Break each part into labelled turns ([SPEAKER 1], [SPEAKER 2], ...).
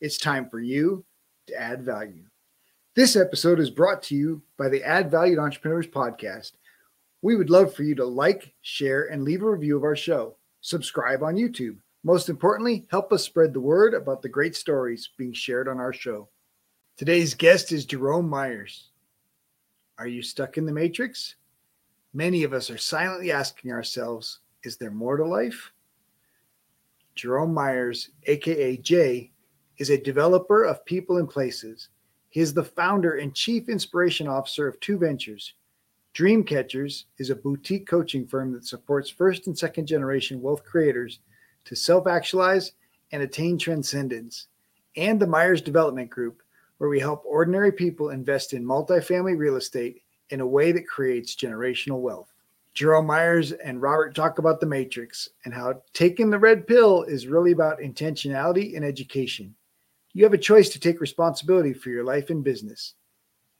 [SPEAKER 1] It's time for you to add value. This episode is brought to you by the Add Value 2 Entrepreneurs podcast. We would love for you to like, share, and leave a review of our show. Subscribe on YouTube. Most importantly, help us spread the word about the great stories being shared on our show. Today's guest is Jerome Myers. Are you stuck in the matrix? Many of us are silently asking ourselves, is there more to life? Jerome Myers, aka Jay, is a developer of people and places. He is the founder and chief inspiration officer of two ventures. Dreamcatchers is a boutique coaching firm that supports first and second generation wealth creators to self actualize and attain transcendence, and the Myers Development Group, where we help ordinary people invest in multifamily real estate in a way that creates generational wealth. Jerome Myers and Robert talk about the matrix and how taking the red pill is really about intentionality and education. You have a choice to take responsibility for your life and business,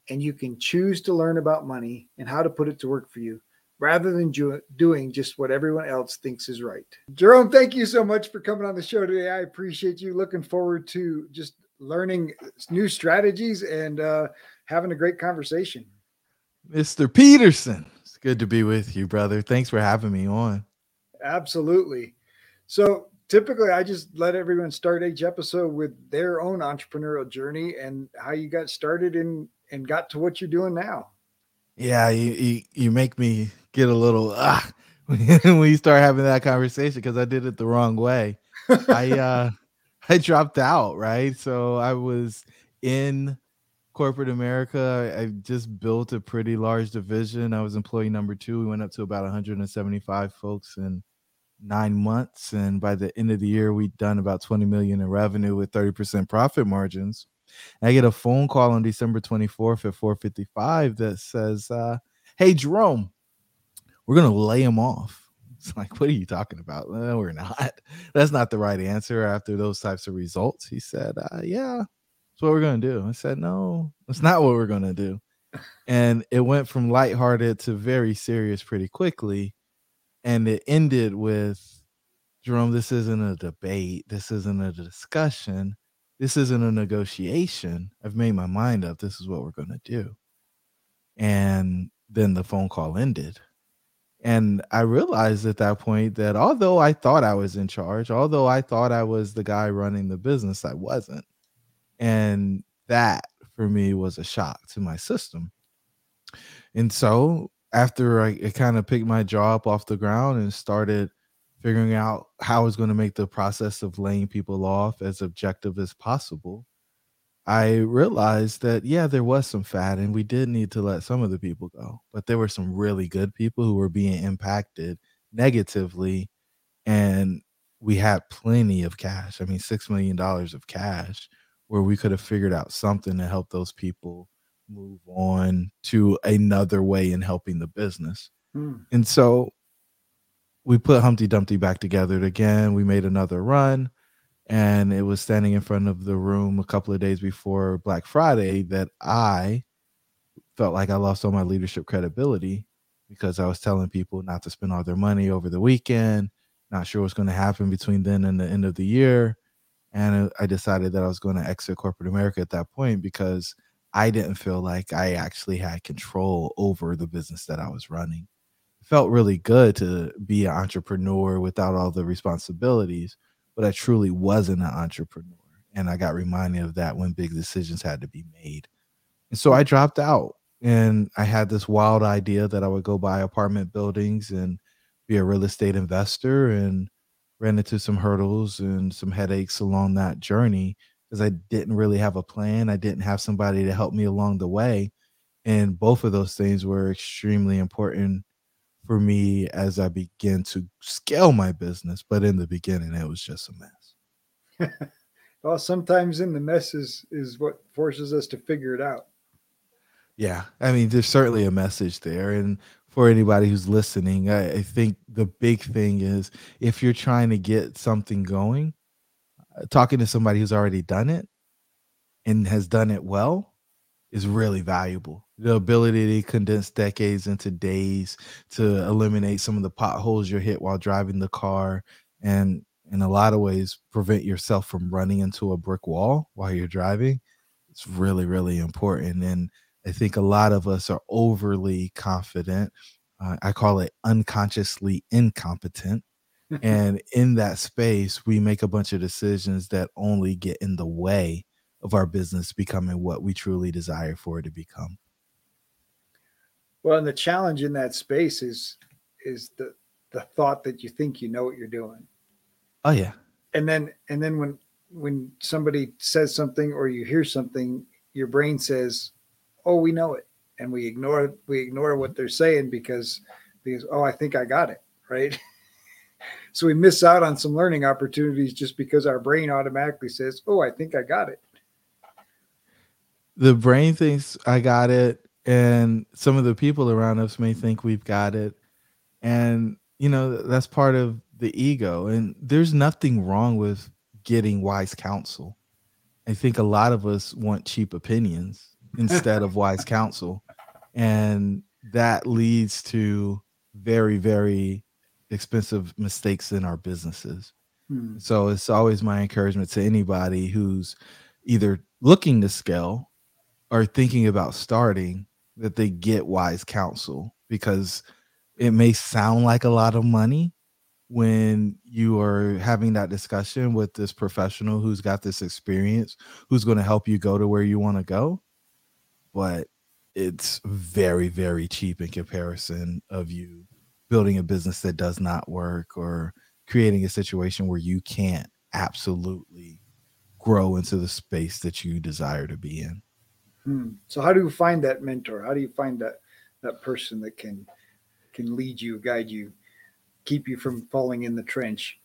[SPEAKER 1] and you can choose to learn about money and how to put it to work for you rather than ju- doing just what everyone else thinks is right. Jerome, thank you so much for coming on the show today. I appreciate you. Looking forward to just learning new strategies and uh, having a great conversation.
[SPEAKER 2] Mr. Peterson. It's good to be with you, brother. Thanks for having me on.
[SPEAKER 1] Absolutely. So typically I just let everyone start each episode with their own entrepreneurial journey and how you got started and and got to what you're doing now.
[SPEAKER 2] Yeah, you you, you make me get a little ah when you start having that conversation because I did it the wrong way. I uh I dropped out, right? So I was in corporate America, I just built a pretty large division. I was employee number two. We went up to about 175 folks in nine months, and by the end of the year, we'd done about 20 million in revenue with 30% profit margins. And I get a phone call on December 24th at 4:55 that says, uh, "Hey, Jerome, we're gonna lay him off." It's like, what are you talking about? No, we're not. That's not the right answer after those types of results. He said, uh, "Yeah, that's what we're gonna do. I said, No, that's not what we're gonna do. And it went from lighthearted to very serious pretty quickly. And it ended with Jerome, this isn't a debate, this isn't a discussion, this isn't a negotiation. I've made my mind up. This is what we're gonna do. And then the phone call ended. And I realized at that point that although I thought I was in charge, although I thought I was the guy running the business, I wasn't. And that for me was a shock to my system. And so after I, I kind of picked my jaw up off the ground and started figuring out how I was going to make the process of laying people off as objective as possible, I realized that, yeah, there was some fat and we did need to let some of the people go. But there were some really good people who were being impacted negatively. And we had plenty of cash. I mean, $6 million of cash where we could have figured out something to help those people move on to another way in helping the business. Hmm. And so we put Humpty Dumpty back together again. We made another run, and it was standing in front of the room a couple of days before Black Friday that I felt like I lost all my leadership credibility because I was telling people not to spend all their money over the weekend, not sure what's going to happen between then and the end of the year and I decided that I was going to exit corporate America at that point because I didn't feel like I actually had control over the business that I was running. It felt really good to be an entrepreneur without all the responsibilities, but I truly wasn't an entrepreneur. And I got reminded of that when big decisions had to be made. And so I dropped out and I had this wild idea that I would go buy apartment buildings and be a real estate investor and ran into some hurdles and some headaches along that journey because I didn't really have a plan. I didn't have somebody to help me along the way. And both of those things were extremely important for me as I began to scale my business. But in the beginning, it was just a mess.
[SPEAKER 1] Well, sometimes in the mess is, is what forces us to figure it out.
[SPEAKER 2] Yeah. I mean, there's certainly a message there. And for anybody who's listening, I, I think the big thing is if you're trying to get something going, talking to somebody who's already done it and has done it well is really valuable. The ability to condense decades into days to eliminate some of the potholes you're hit while driving the car and in a lot of ways prevent yourself from running into a brick wall while you're driving. It's really, really important. And I think a lot of us are overly confident. Uh, I call it unconsciously incompetent. And in that space, we make a bunch of decisions that only get in the way of our business becoming what we truly desire for it to become.
[SPEAKER 1] Well, and the challenge in that space is is the the thought that you think you know what you're doing.
[SPEAKER 2] Oh yeah.
[SPEAKER 1] And then and then when when somebody says something or you hear something, your brain says, "Oh, we know it," and we ignore we ignore what they're saying because because oh, I think I got it right. so we miss out on some learning opportunities just because our brain automatically says, "Oh, I think I got it."
[SPEAKER 2] The brain thinks I got it, and some of the people around us may think we've got it, and you know that's part of the ego. And there's nothing wrong with getting wise counsel. I think a lot of us want cheap opinions instead of wise counsel. And that leads to very, very expensive mistakes in our businesses. Hmm. So it's always my encouragement to anybody who's either looking to scale or thinking about starting that they get wise counsel because it may sound like a lot of money when you are having that discussion with this professional who's got this experience who's going to help you go to where you want to go but it's very very cheap in comparison of you building a business that does not work or creating a situation where you can't absolutely grow into the space that you desire to be in
[SPEAKER 1] hmm. so how do you find that mentor how do you find that that person that can can lead you guide you keep you from falling in the trench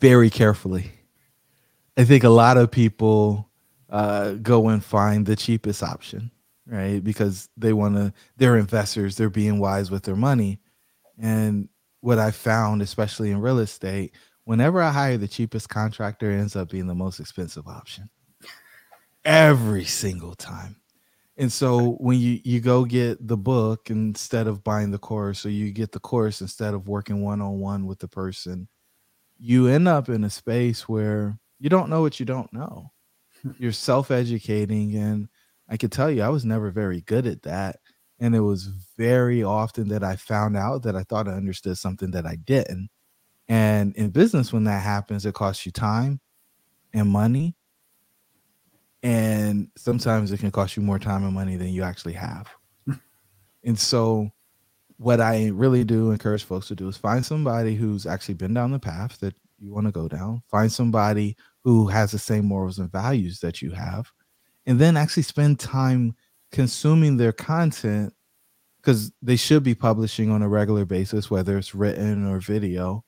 [SPEAKER 2] very carefully i think a lot of people uh, go and find the cheapest option, right? Because they want to, they're investors, they're being wise with their money. And what I found, especially in real estate, whenever I hire the cheapest contractor, ends up being the most expensive option. Every single time. And so when you you go get the book instead of buying the course, or you get the course instead of working one on one with the person, you end up in a space where you don't know what you don't know. Hmm. You're self-educating and i could tell you i was never very good at that and it was very often that i found out that i thought i understood something that i didn't. And in business when that happens it costs you time and money. And sometimes it can cost you more time and money than you actually have. And so what i really do encourage folks to do is find somebody who's actually been down the path that you want to go down. Find somebody who has the same morals and values that you have and then actually spend time consuming their content because they should be publishing on a regular basis whether it's written or video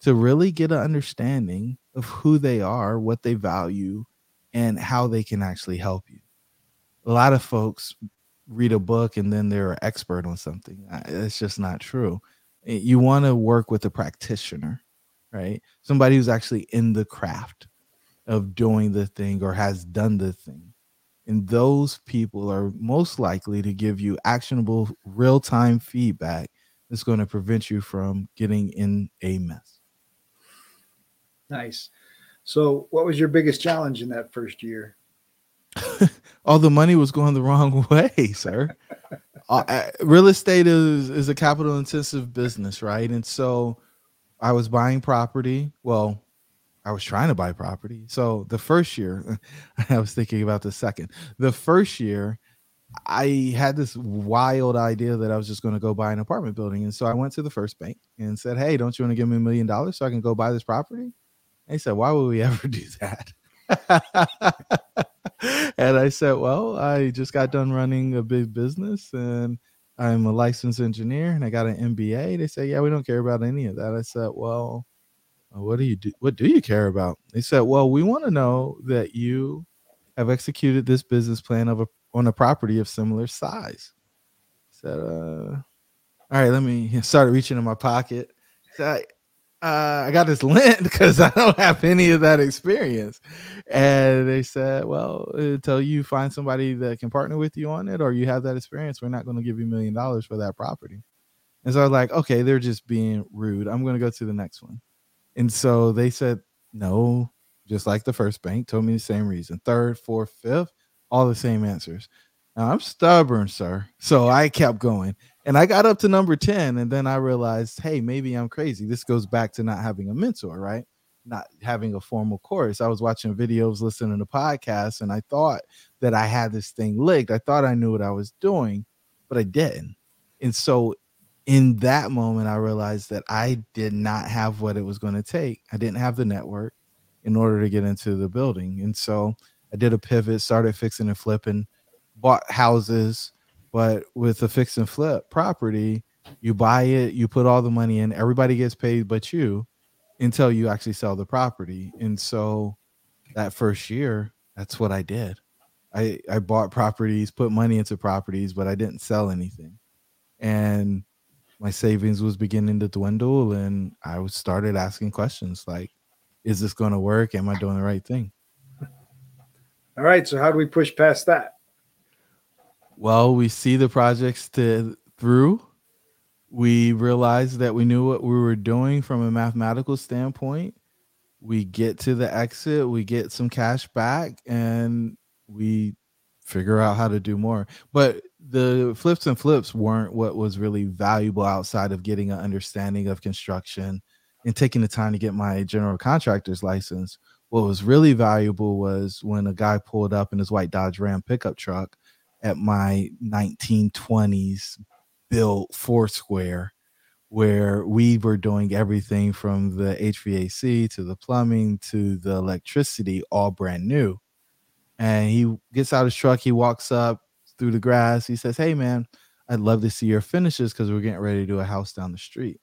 [SPEAKER 2] to really get an understanding of who they are what they value and how they can actually help you. A lot of folks read a book and then they're an expert on something. It's just not true. You want to work with a practitioner right? Somebody who's actually in the craft of doing the thing or has done the thing. And those people are most likely to give you actionable real time feedback that's going to prevent you from getting in a mess.
[SPEAKER 1] Nice. So, what was your biggest challenge in that first year?
[SPEAKER 2] All the money was going the wrong way, sir. uh, uh real estate is is a capital intensive business, right? And so I was buying property. Well, I was trying to buy property. So the first year, I was thinking about the second. The first year, I had this wild idea that I was just going to go buy an apartment building. And so I went to the first bank and said, Hey, don't you want to give me a million dollars so I can go buy this property? They said, Why would we ever do that? and I said, Well, I just got done running a big business and I'm a licensed engineer and I got an MBA. They said, Yeah, we don't care about any of that. I said, Well, what do you do? What do you care about? They said, well, we want to know that you have executed this business plan of a on a property of similar size. I said, uh, all right, let me start reaching in my pocket. I, uh, I got this lint because I don't have any of that experience. And they said, well, until you find somebody that can partner with you on it or you have that experience, we're not going to give you a million dollars for that property. And so I was like, okay, they're just being rude. I'm going to go to the next one. And so they said, no, just like the first bank, told me the same reason. Third, fourth, fifth, all the same answers. Now, I'm stubborn, sir. So I kept going. And I got up to number 10. And then I realized, hey, maybe I'm crazy. This goes back to not having a mentor, right? Not having a formal course. I was watching videos, listening to podcasts, and I thought that I had this thing licked. I thought I knew what I was doing, but I didn't. And so in that moment, I realized that I did not have what it was going to take. I didn't have the network in order to get into the building. And so I did a pivot, started fixing and flipping, bought houses, but with a fix and flip property, you buy it, you put all the money in, everybody gets paid but you until you actually sell the property. And so that first year, that's what I did. I, I bought properties, put money into properties, but I didn't sell anything. And my savings was beginning to dwindle and I started asking questions like, is this going to work? Am I doing the right thing?
[SPEAKER 1] All right. So how do we push past that?
[SPEAKER 2] Well, we see the projects to, through. We realized that we knew what we were doing from a mathematical standpoint. We get to the exit, we get some cash back, and we figure out how to do more. But the flips and flips weren't what was really valuable outside of getting an understanding of construction and taking the time to get my general contractor's license. What was really valuable was when a guy pulled up in his white Dodge Ram pickup truck at my 1920s built Foursquare, where we were doing everything from the HVAC to the plumbing to the electricity, all brand new. And he gets out his truck, he walks up through the grass. He says, Hey, man, I'd love to see your finishes because we're getting ready to do a house down the street.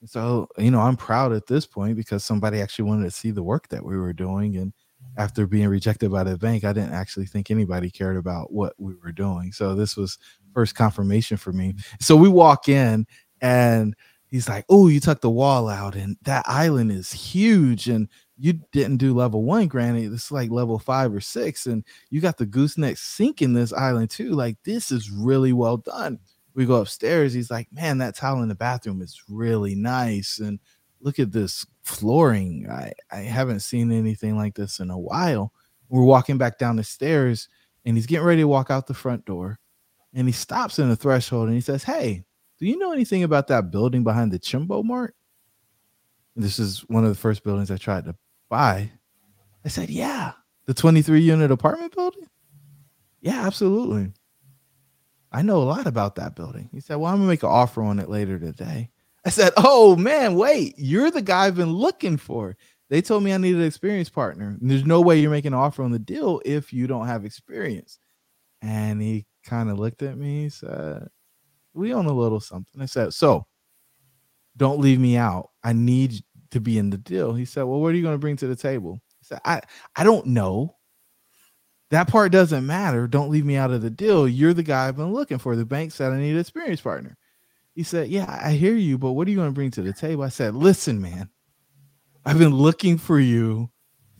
[SPEAKER 2] And so, you know, I'm proud at this point because somebody actually wanted to see the work that we were doing. And after being rejected by the bank, I didn't actually think anybody cared about what we were doing. So this was first confirmation for me. So we walk in and he's like, Oh, you took the wall out, and that island is huge. And you didn't do level one, granted, it's like level five or six, and you got the gooseneck sink in this island too. Like, this is really well done. We go upstairs. He's like, Man, that tile in the bathroom is really nice. And look at this flooring. I, I haven't seen anything like this in a while. We're walking back down the stairs, and he's getting ready to walk out the front door. And he stops in the threshold and he says, Hey, do you know anything about that building behind the Chimbo Mart? This is one of the first buildings I tried to buy? I said, Yeah. The 23 unit apartment building? Yeah, absolutely. I know a lot about that building. He said, Well, I'm gonna make an offer on it later today. I said, Oh man, wait, you're the guy I've been looking for. They told me I needed an experienced partner. And there's no way you're making an offer on the deal if you don't have experience. And he kind of looked at me, said, We own a little something. I said, So don't leave me out. I need to be in the deal. He said, Well, what are you going to bring to the table? He said, I, I don't know. That part doesn't matter. Don't leave me out of the deal. You're the guy I've been looking for. The bank said I need an experienced partner. He said, Yeah, I hear you, but what are you going to bring to the table? I said, Listen, man, I've been looking for you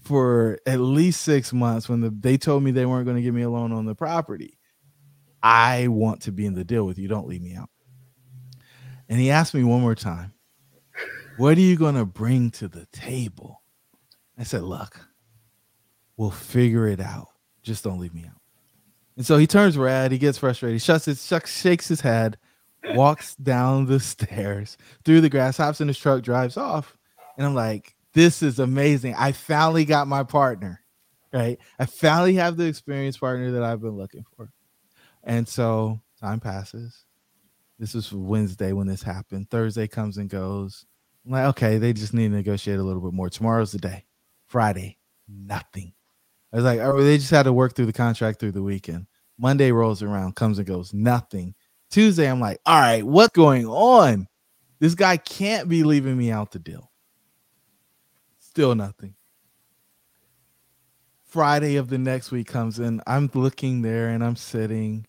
[SPEAKER 2] for at least six months when the, they told me they weren't going to give me a loan on the property. I want to be in the deal with you. Don't leave me out. And he asked me one more time, what are you going to bring to the table? I said, Look, we'll figure it out. Just don't leave me out. And so he turns red. He gets frustrated. Shuts his, shakes his head, walks down the stairs through the grass, hops in his truck, drives off. And I'm like, this is amazing. I finally got my partner, right? I finally have the experienced partner that I've been looking for. And so time passes. This was Wednesday when this happened. Thursday comes and goes. I'm like, okay, they just need to negotiate a little bit more. Tomorrow's the day. Friday, nothing. I was like, oh, they just had to work through the contract through the weekend. Monday rolls around, comes and goes, nothing. Tuesday, I'm like, all right, what's going on? This guy can't be leaving me out the deal. Still nothing. Friday of the next week comes in. I'm looking there and I'm sitting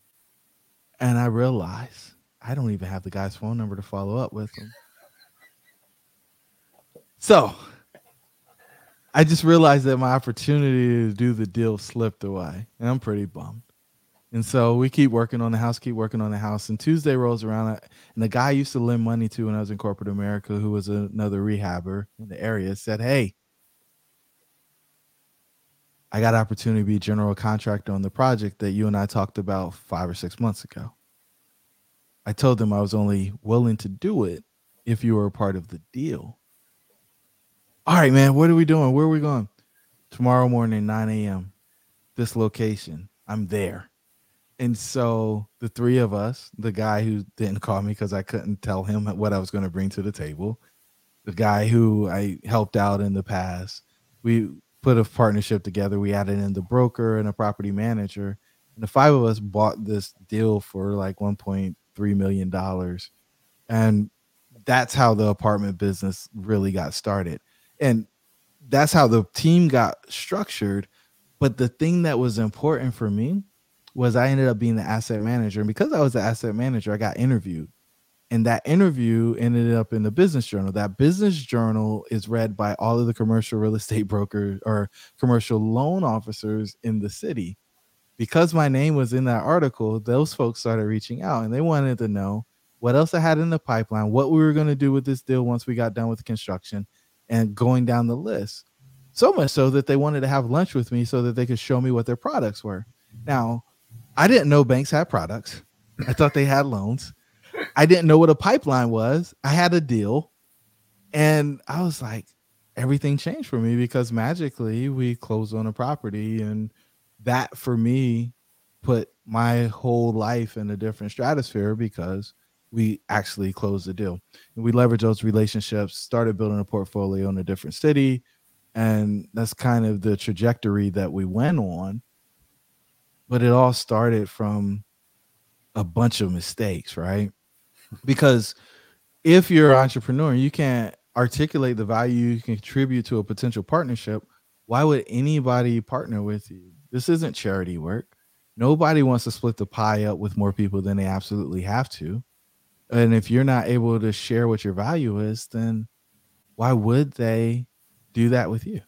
[SPEAKER 2] and I realize I don't even have the guy's phone number to follow up with him. So I just realized that my opportunity to do the deal slipped away. And I'm pretty bummed. And so we keep working on the house, keep working on the house. And Tuesday rolls around, and the guy I used to lend money to when I was in corporate America, who was another rehabber in the area, said, Hey, I got an opportunity to be general contractor on the project that you and I talked about five or six months ago. I told them I was only willing to do it if you were a part of the deal. All right, man, what are we doing? Where are we going? Tomorrow morning, 9 a.m. This location. I'm there. And so the three of us, the guy who didn't call me because I couldn't tell him what I was going to bring to the table, the guy who I helped out in the past, we put a partnership together. We added in the broker and a property manager. And the five of us bought this deal for like $1.3 million. And that's how the apartment business really got started. And that's how the team got structured. But the thing that was important for me was I ended up being the asset manager. And because I was the asset manager, I got interviewed. And that interview ended up in the business journal. That business journal is read by all of the commercial real estate brokers or commercial loan officers in the city. Because my name was in that article, those folks started reaching out and they wanted to know what else I had in the pipeline, what we were going to do with this deal once we got done with construction, and going down the list. So much so that they wanted to have lunch with me so that they could show me what their products were. Now, I didn't know banks had products. I thought they had loans. I didn't know what a pipeline was. I had a deal. And I was like, everything changed for me because magically we closed on a property. And that for me put my whole life in a different stratosphere because we actually closed the deal. And we leveraged those relationships, started building a portfolio in a different city. And that's kind of the trajectory that we went on but it all started from a bunch of mistakes, right? Because if you're an entrepreneur you can't articulate the value you can contribute to a potential partnership, why would anybody partner with you? This isn't charity work. Nobody wants to split the pie up with more people than they absolutely have to. And if you're not able to share what your value is, then why would they do that with you?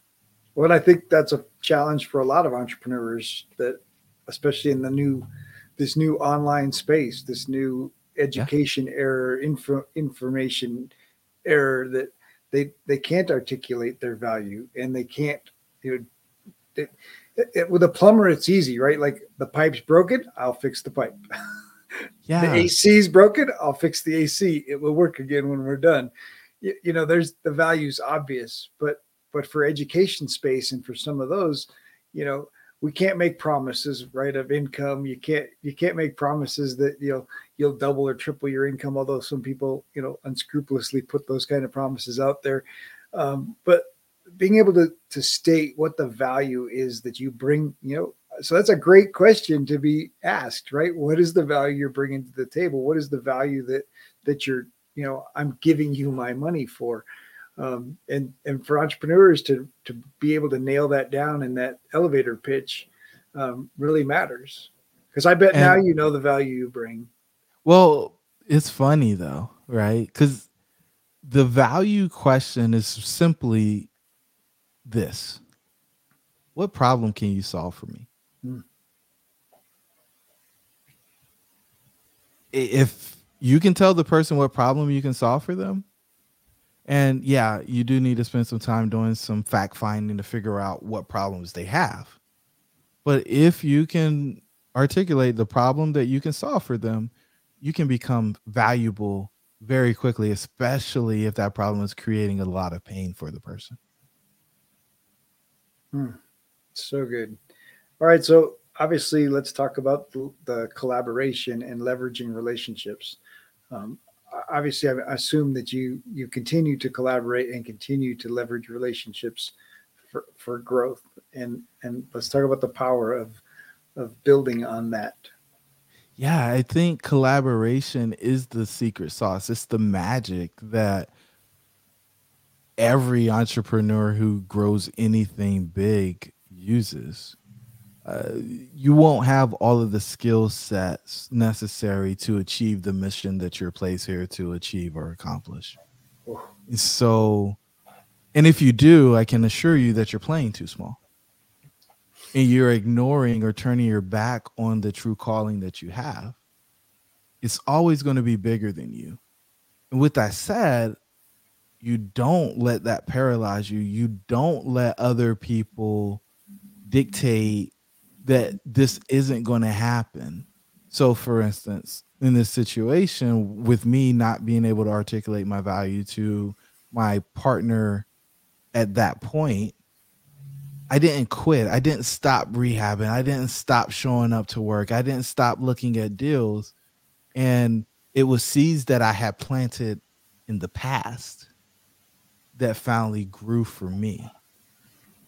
[SPEAKER 1] Well, I think that's a challenge for a lot of entrepreneurs that especially in the new this new online space, this new education yeah. error, info, information error that they they can't articulate their value and they can't you know it, it, with a plumber it's easy right like the pipe's broken i'll fix the pipe yeah. The AC is broken i'll fix the ac it will work again when we're done. You, you know there's the value's obvious but but for education space and for some of those you know we can't make promises right of income. You can't you can't make promises that you know you'll double or triple your income although some people you know unscrupulously put those kind of promises out there. Um, but being able to to state what the value is that you bring you know so that's a great question to be asked right what is the value you're bringing to the table what is the value that that you're you know i'm giving you my money for um, and and for entrepreneurs to to be able to nail that down in that elevator pitch um, really matters because I bet and, now you know the value you bring.
[SPEAKER 2] Well, it's funny though, right? Because the value question is simply this: What problem can you solve for me? If you can tell the person what problem you can solve for them, and yeah, you do need to spend some time doing some fact finding to figure out what problems they have. But if you can articulate the problem that you can solve for them, you can become valuable very quickly, especially if that problem is creating a lot of pain for the person.
[SPEAKER 1] Hmm. So good. All right. So, obviously, let's talk about the, collaboration and leveraging relationships. Um, obviously I assume that you you continue to collaborate and continue to leverage relationships for, for growth and and let's talk about the power of of building on that
[SPEAKER 2] yeah i think collaboration is the secret sauce it's the magic that every entrepreneur who grows anything big uses. You won't have all of the skill sets necessary to achieve the mission that you're placed here to achieve or accomplish. So, and if you do, I can assure you that you're playing too small. And you're ignoring or turning your back on the true calling that you have. It's always going to be bigger than you. And with that said, you don't let that paralyze you. You don't let other people dictate that this isn't going to happen. So, for instance, in this situation, with me not being able to articulate my value to my partner at that point, I didn't quit. I didn't stop rehabbing. I didn't stop showing up to work. I didn't stop looking at deals. And it was seeds that I had planted in the past that finally grew for me.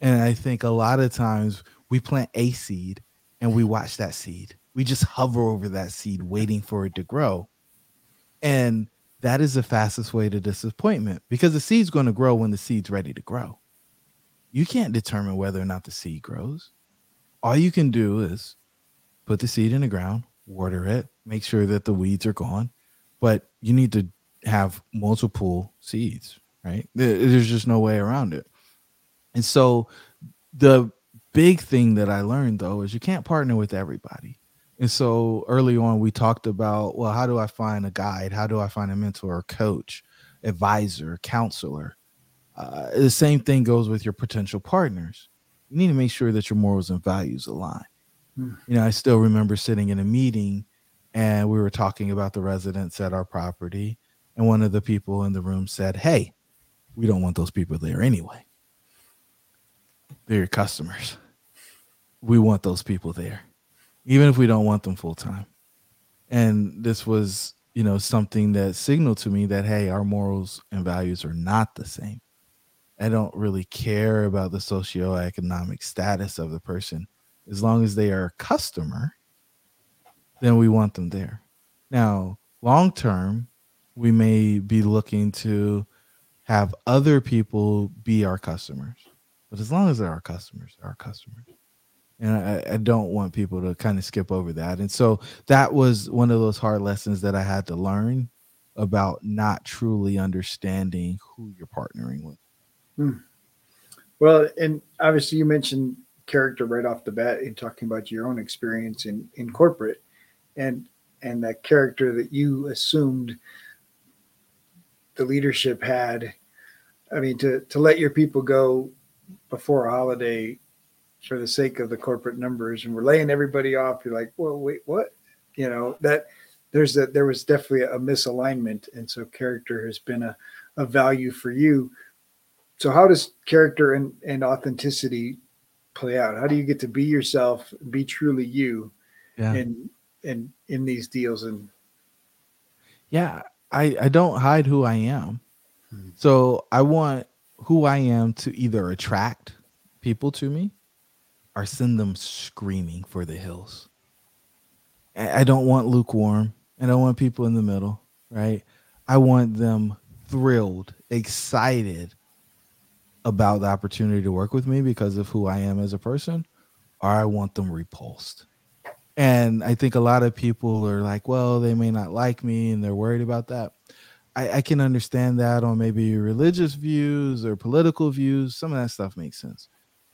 [SPEAKER 2] And I think a lot of times we plant a seed and we watch that seed. We just hover over that seed, waiting for it to grow. And that is the fastest way to disappointment because the seed's going to grow when the seed's ready to grow. You can't determine whether or not the seed grows. All you can do is put the seed in the ground, water it, make sure that the weeds are gone. But you need to have multiple seeds, right? There's just no way around it. And so the big thing that I learned though is you can't partner with everybody. And so early on, we talked about, well, how do I find a guide? How do I find a mentor, coach, advisor, counselor? Uh, the same thing goes with your potential partners. You need to make sure that your morals and values align. Hmm. You know, I still remember sitting in a meeting and we were talking about the residents at our property. And one of the people in the room said, Hey, we don't want those people there anyway. They're your customers. We want those people there, even if we don't want them full time. And this was, you know, something that signaled to me that, hey, our morals and values are not the same. I don't really care about the socioeconomic status of the person. As long as they are a customer, then we want them there. Now, long term, we may be looking to have other people be our customers. But as long as they're our customers, our customers. And I, I don't want people to kind of skip over that. And so that was one of those hard lessons that I had to learn about not truly understanding who you're partnering with.
[SPEAKER 1] Hmm. Well, and obviously you mentioned character right off the bat in talking about your own experience in, in corporate and and that character that you assumed the leadership had. I mean, to to let your people go before a holiday for the sake of the corporate numbers and we're laying everybody off you're like well wait what you know that there's that there was definitely a misalignment and so character has been a, a value for you so how does character and, and authenticity play out how do you get to be yourself be truly you yeah. in in in these deals and
[SPEAKER 2] yeah i i don't hide who i am hmm. so i want who I am to either attract people to me or send them screaming for the hills. I don't want lukewarm. and I don't want people in the middle, right? I want them thrilled, excited about the opportunity to work with me because of who I am as a person, or I want them repulsed. And I think a lot of people are like, well, they may not like me and they're worried about that. I, I can understand that on maybe religious views or political views. Some of that stuff makes sense.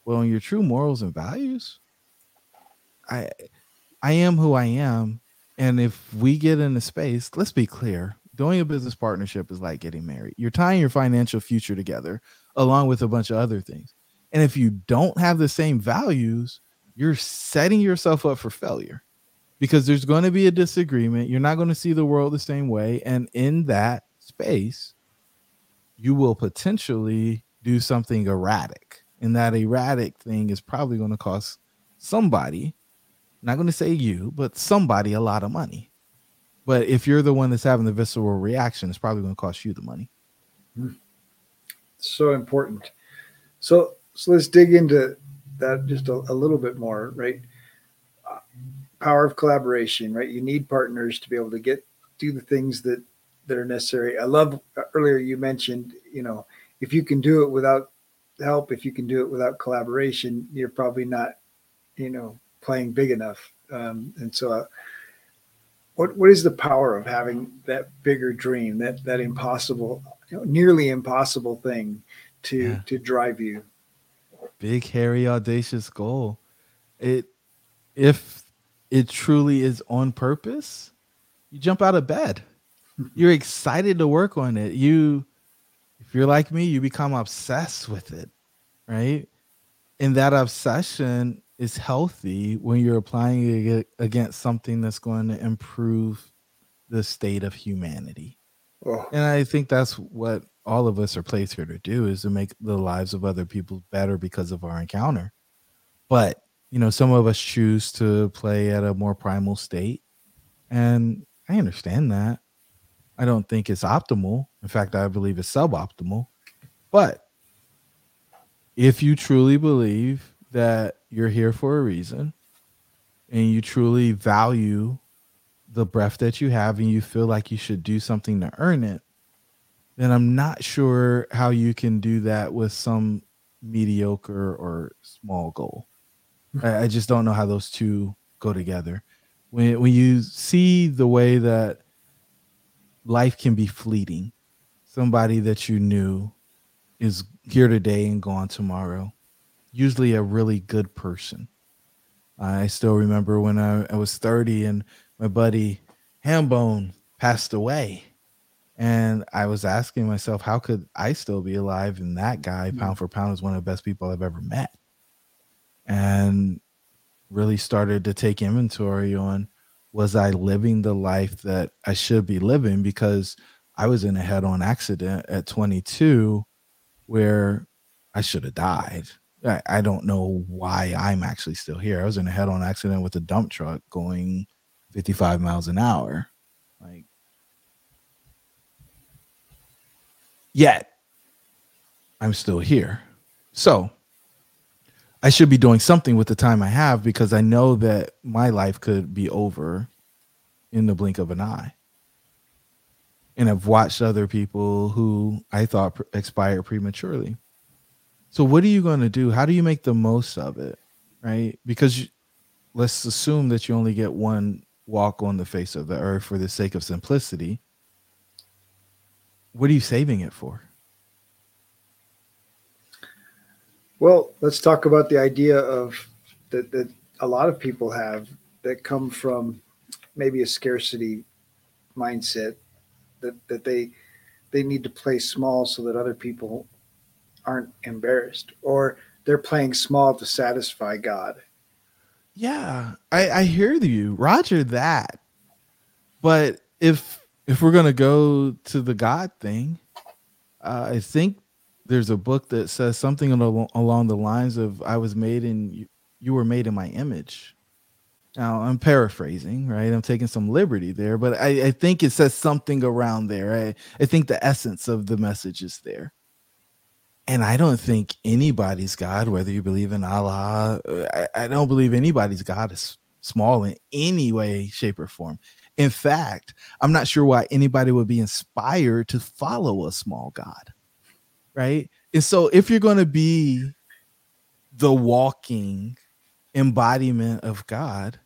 [SPEAKER 2] Well, on your true morals and values, I I am who I am. And if we get in a space, let's be clear, doing a business partnership is like getting married. You're tying your financial future together along with a bunch of other things. And if you don't have the same values, you're setting yourself up for failure because there's going to be a disagreement. You're not going to see the world the same way. And in that, space, you will potentially do something erratic. And that erratic thing is probably going to cost somebody, not going to say you, but somebody a lot of money. But if you're the one that's having the visceral reaction, it's probably going to cost you the money. Hmm.
[SPEAKER 1] So important. So, so let's dig into that just a, a little bit more, right? Uh, power of collaboration, right? You need partners to be able to get do the things that that are necessary. I love uh, earlier you mentioned, you know, if you can do it without help, if you can do it without collaboration, you're probably not, you know, playing big enough. Um, and so, uh, what what is the power of having that bigger dream, that that impossible, you know, nearly impossible thing, to yeah. to drive you?
[SPEAKER 2] Big, hairy, audacious goal. It if it truly is on purpose, you jump out of bed. You're excited to work on it. You if you're like me, you become obsessed with it, right? And that obsession is healthy when you're applying it against something that's going to improve the state of humanity. Oh. And I think that's what all of us are placed here to do is to make the lives of other people better because of our encounter. But, you know, some of us choose to play at a more primal state. And I understand that. I don't think it's optimal. In fact, I believe it's suboptimal. But if you truly believe that you're here for a reason and you truly value the breath that you have and you feel like you should do something to earn it, then I'm not sure how you can do that with some mediocre or small goal. Hmm. I, I just don't know how those two go together. When when you see the way that life can be fleeting, somebody that you knew is here today and gone tomorrow, usually a really good person. I still remember when I, I was 30 and my buddy Hambone passed away and I was asking myself, how could I still be alive? And that guy, mm-hmm. pound for pound, is one of the best people I've ever met. And really started to take inventory on was I living the life that I should be living? Because I was in a head on accident at 22 where I should have died. I, I don't know why I'm actually still here. I was in a head on accident with a dump truck going 55 miles an hour. Like, Yet, I'm still here. So, I should be doing something with the time I have because I know that my life could be over in the blink of an eye. And I've watched other people who I thought expired prematurely. So, what are you going to do? How do you make the most of it? Right? Because you, let's assume that you only get one walk on the face of the earth for the sake of simplicity what are you saving it for?
[SPEAKER 1] Well, let's talk about the idea of that that a lot of people have that come from maybe a scarcity mindset that that they they need to play small so that other people aren't embarrassed or they're playing small to satisfy God.
[SPEAKER 2] Yeah, I, I hear you, Roger. That, but if if we're gonna go to the God thing, uh, I think there's a book that says something along, the lines of "I was made in you, were made in my image." Now I'm paraphrasing, right? I'm taking some liberty there, but I, I think it says something around there. I, I think the essence of the message is there. And I don't think anybody's God, whether you believe in Allah, uh, I, I don't believe anybody's God is small in any way, shape, or form. In fact, I'm not sure why anybody would be inspired to follow a small God. Right. And so if you're going to be the walking embodiment of God,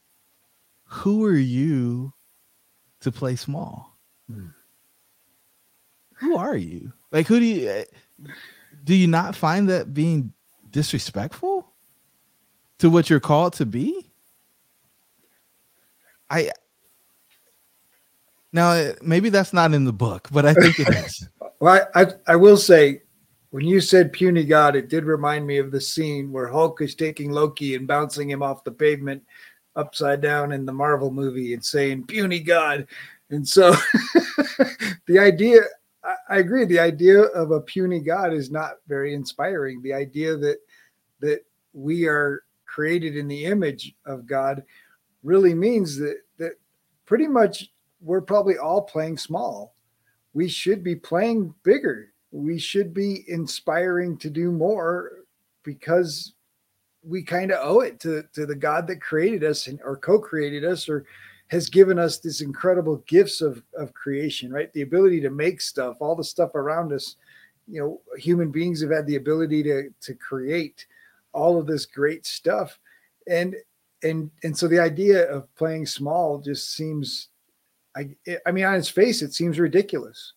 [SPEAKER 2] who are you to play small? Hmm. Who are you? Like, who do you eh, do you not find that being disrespectful to what you're called to be? I now, maybe that's not in the book, but I think it is.
[SPEAKER 1] well, I, I, I will say, when you said puny god, it did remind me of the scene where Hulk is taking Loki and bouncing him off the pavement upside down in the Marvel movie and saying puny god. And so the idea, I, agree, the idea of a puny god is not very inspiring. The idea that that we are created in the image of God really means that that pretty much we're probably all playing small. We should be playing bigger. We should be inspiring to do more because we kind of owe it to, to the God that created us and or co-created us or has given us these incredible gifts of, of creation, right? The ability to make stuff, all the stuff around us. You know human beings have had the ability to to create all of this great stuff. And and and so the idea of playing small just seems i i mean on its face it seems ridiculous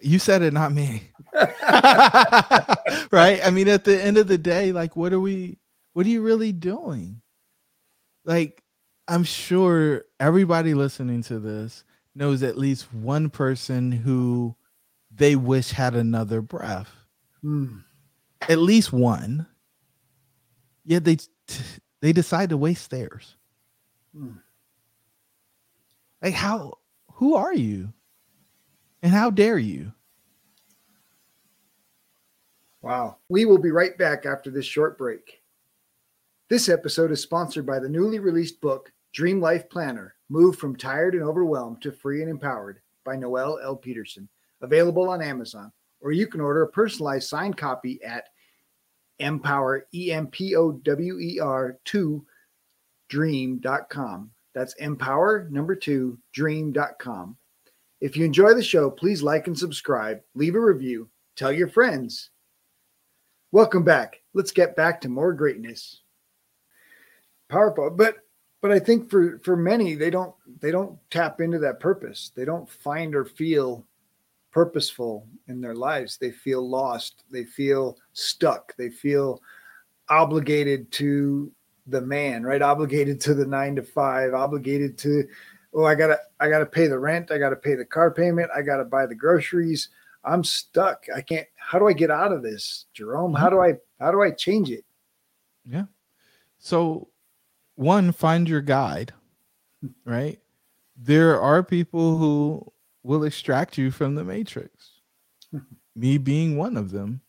[SPEAKER 2] you said it not me. Right? I mean at the end of the day like what are we what are you really doing? Like i'm sure everybody listening to this knows at least one person who they wish had another breath.
[SPEAKER 1] Hmm.
[SPEAKER 2] at least one. Yet they they decide to waste theirs.
[SPEAKER 1] Hmm.
[SPEAKER 2] like how who are you and how dare you
[SPEAKER 1] Wow. We will be right back after this short break. This episode is sponsored by the newly released book, Dream Life Planner Move from Tired and Overwhelmed to Free and Empowered by Noelle Peterson, available on Amazon, or you can order a personalized signed copy at empower, E M P O W E R 2 dream.com. That's empower number two dream.com. If you enjoy the show, please like and subscribe, leave a review, tell your friends. Welcome back. Let's get back to more greatness. Powerful, but but I think for for many they don't they don't tap into that purpose. They don't find or feel purposeful in their lives. They feel lost. They feel stuck. They feel obligated to the man, right? Obligated to the 9 to 5, obligated to oh, I got to I got to pay the rent, I got to pay the car payment, I got to buy the groceries. I'm stuck. I can't. How do I get out of this, Jerome? How do I how do I change it?
[SPEAKER 2] Yeah. So, one, find your guide, right? There are people who will extract you from the matrix, me being one of them.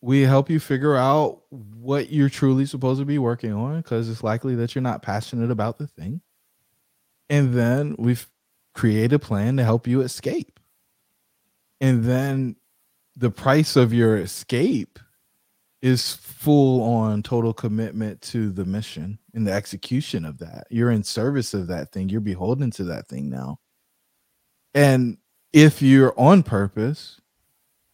[SPEAKER 2] We help you figure out what you're truly supposed to be working on because it's likely that you're not passionate about the thing. And then we've created a plan to help you escape. And then the price of your escape is full on total commitment to the mission and the execution of that. You're in service of that thing. You're beholden to that thing now. And if you're on purpose,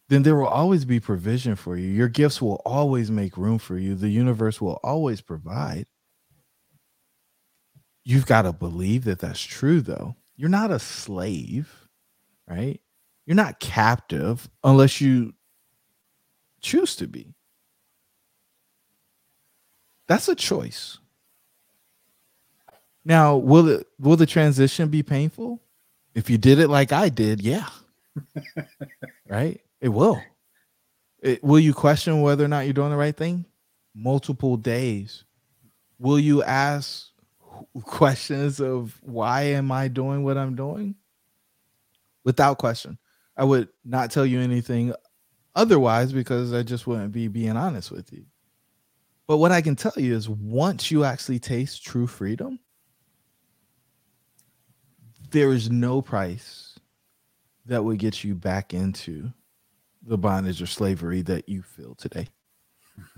[SPEAKER 2] then there will always be provision for you. Your gifts will always make room for you. The universe will always provide. You've got to believe that that's true, though. You're not a slave, right? You're not captive unless you choose to be. That's a choice. Now, will it will the transition be painful? If you did it like I did, yeah. right? It will. It, will you question whether or not you're doing the right thing? Multiple days. Will you ask questions of why am I doing what I'm doing? Without question. I would not tell you anything otherwise because I just wouldn't be being honest with you. But what I can tell you is once you actually taste true freedom, there is no price that would get you back into the bondage or slavery that you feel today.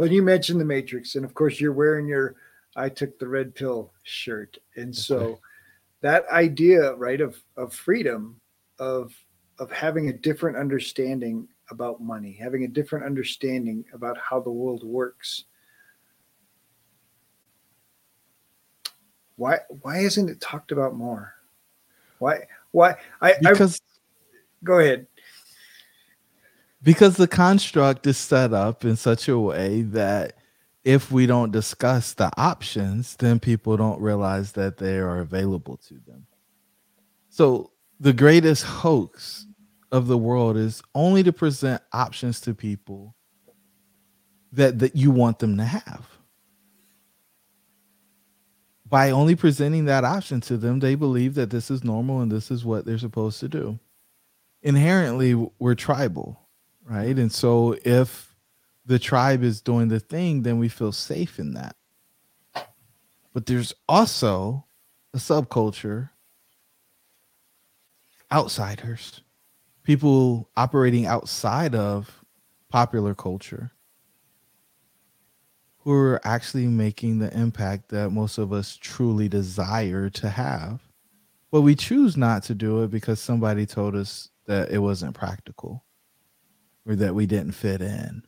[SPEAKER 1] Well, you mentioned the Matrix, and of course, you're wearing your "I took the red pill" shirt, and so that idea, right, of of freedom, of of having a different understanding about money, having a different understanding about how the world works. Why why isn't it talked about more? Why why I
[SPEAKER 2] Because
[SPEAKER 1] I, go ahead.
[SPEAKER 2] because the construct is set up in such a way that if we don't discuss the options, then people don't realize that they are available to them. So the greatest hoax of the world is only to present options to people that that you want them to have. By only presenting that option to them, they believe that this is normal and this is what they're supposed to do. Inherently, we're tribal, right? And so if the tribe is doing the thing, then we feel safe in that. But there's also a subculture, outsiders, people operating outside of popular culture who are actually making the impact that most of us truly desire to have. but we choose not to do it because somebody told us that it wasn't practical or that we didn't fit in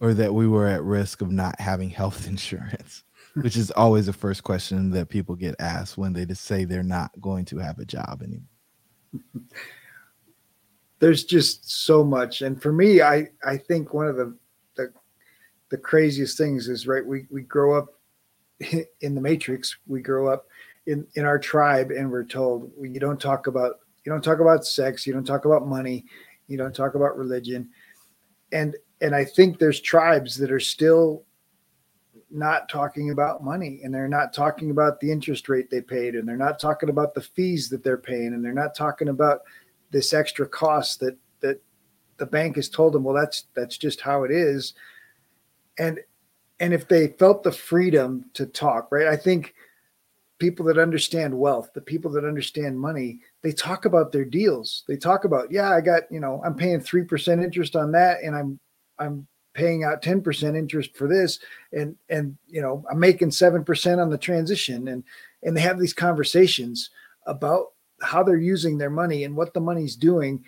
[SPEAKER 2] or that we were at risk of not having health insurance which is always the first question that people get asked when they just say they're not going to have a job anymore.
[SPEAKER 1] There's just so much. And for me i i think one of the the, the craziest things is right we we grow up in the matrix. We grow up in in our tribe and we're told you don't talk about you don't talk about sex. You don't talk about money. You don't talk about religion. And and i think there's tribes that are still not talking about money and they're not talking about the interest rate they paid and they're not talking about the fees that they're paying and they're not talking about this extra cost that that the bank has told them well that's that's just how it is. And and if they felt the freedom to talk right i think people that understand wealth the people that understand money they talk about their deals. They talk about yeah i got you know i'm paying 3% interest on that and i'm i'm paying out 10% interest for this and and you know i'm making 7% on the transition and and they have these conversations about how they're using their money and what the money's doing.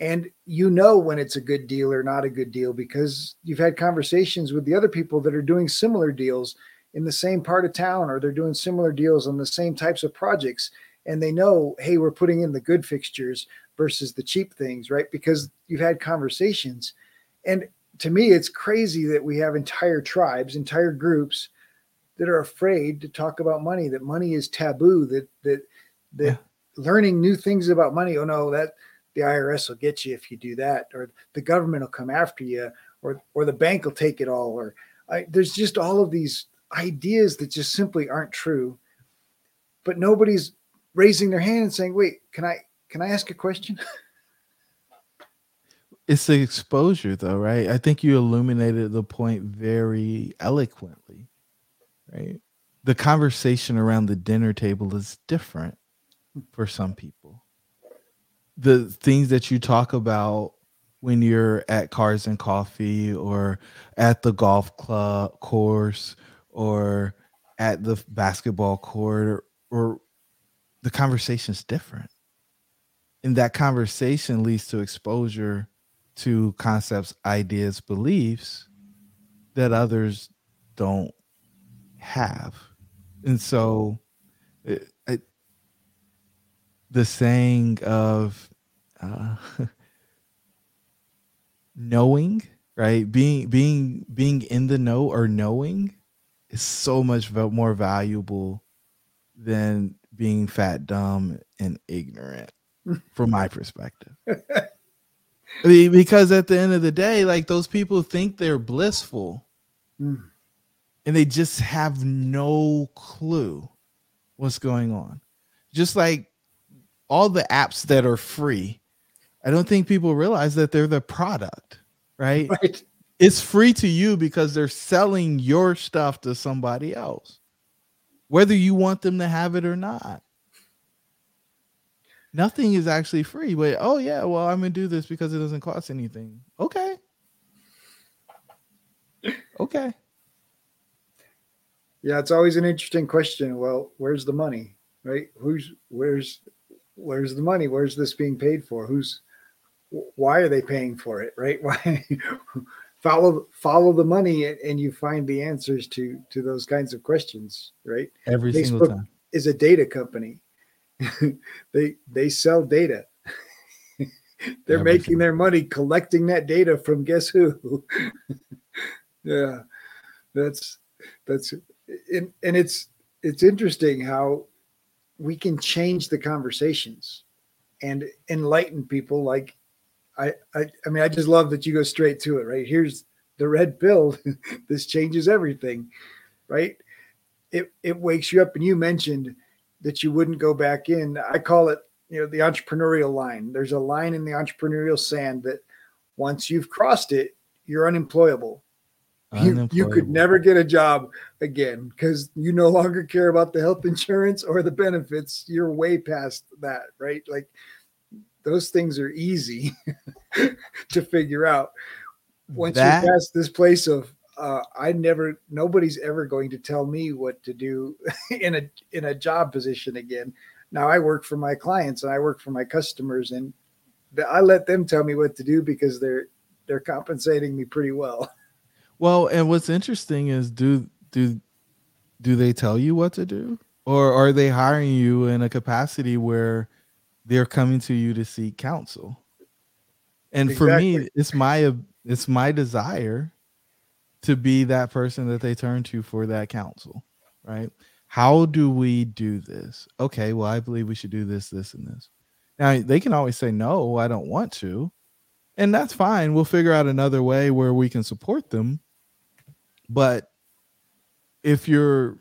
[SPEAKER 1] And you know when it's a good deal or not a good deal because you've had conversations with the other people that are doing similar deals in the same part of town or they're doing similar deals on the same types of projects. And they know hey we're putting in the good fixtures versus the cheap things right? Because you've had conversations. And to me it's crazy that we have entire tribes entire groups that are afraid to talk about money that money is taboo that that that yeah learning new things about money. Oh no, that the IRS will get you if you do that, or the government will come after you, or or the bank will take it all, or I, there's just all of these ideas that just simply aren't true. But nobody's raising their hand and saying, "Wait, can I can I ask a question?"
[SPEAKER 2] It's the exposure, though, right? I think you illuminated the point very eloquently, right? The conversation around the dinner table is different for some people. The things that you talk about when you're at Cars and Coffee or at the golf club course or at the basketball court or, or the conversation's different. And that conversation leads to exposure to concepts, ideas, beliefs that others don't have. And so it, the saying of uh, knowing, right? Being being being in the know or knowing is so much more valuable than being fat, dumb, and ignorant, from my perspective. Because at the end of the day, like those people think they're blissful, mm. and they just have no clue what's going on. Just like all the apps that are free, I don't think people realize that they're the product, right? Right. It's free to you because they're selling your stuff to somebody else, whether you want them to have it or not. Nothing is actually free. But oh yeah, well I'm gonna do this because it doesn't cost anything. Okay. Okay.
[SPEAKER 1] Yeah, it's always an interesting question. Well, where's the money? Right? Who's where's where's the money? Where's this being paid for? Who's why are they paying for it? Right? Why follow follow the money and you find the answers to to those kinds of questions, right?
[SPEAKER 2] Every Facebook single time
[SPEAKER 1] is a data company. they they sell data. They're Every making their money collecting that data from guess who? yeah. That's that's and, and it's it's interesting how we can change the conversations and enlighten people like I, I i mean i just love that you go straight to it right here's the red pill this changes everything right it it wakes you up and you mentioned that you wouldn't go back in i call it you know the entrepreneurial line there's a line in the entrepreneurial sand that once you've crossed it you're unemployable you, you could never get a job again because you no longer care about the health insurance or the benefits. You're way past that, right? Like those things are easy to figure out. Once that, you pass this place of uh, I never nobody's ever going to tell me what to do in a in a job position again. now I work for my clients and I work for my customers, and I let them tell me what to do because they're they're compensating me pretty well.
[SPEAKER 2] Well, and what's interesting is do do do they tell you what to do, or are they hiring you in a capacity where they're coming to you to seek counsel? And exactly. for me, it's my it's my desire to be that person that they turn to for that counsel, right? How do we do this? Okay, well, I believe we should do this, this, and this. Now, they can always say, no, I don't want to. And that's fine. We'll figure out another way where we can support them. But if you're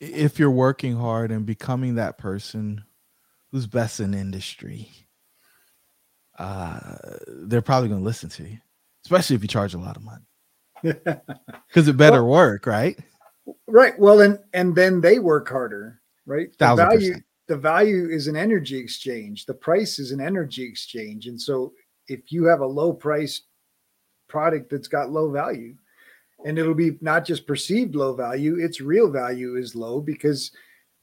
[SPEAKER 2] if you're working hard and becoming that person who's best in industry, uh, they're probably going to listen to you, especially if you charge a lot of money because it better well, work, right?
[SPEAKER 1] Right. Well, and and then they work harder, right? The value percent. the value is an energy exchange. The price is an energy exchange, and so if you have a low price product that's got low value, and it'll be not just perceived low value, its real value is low because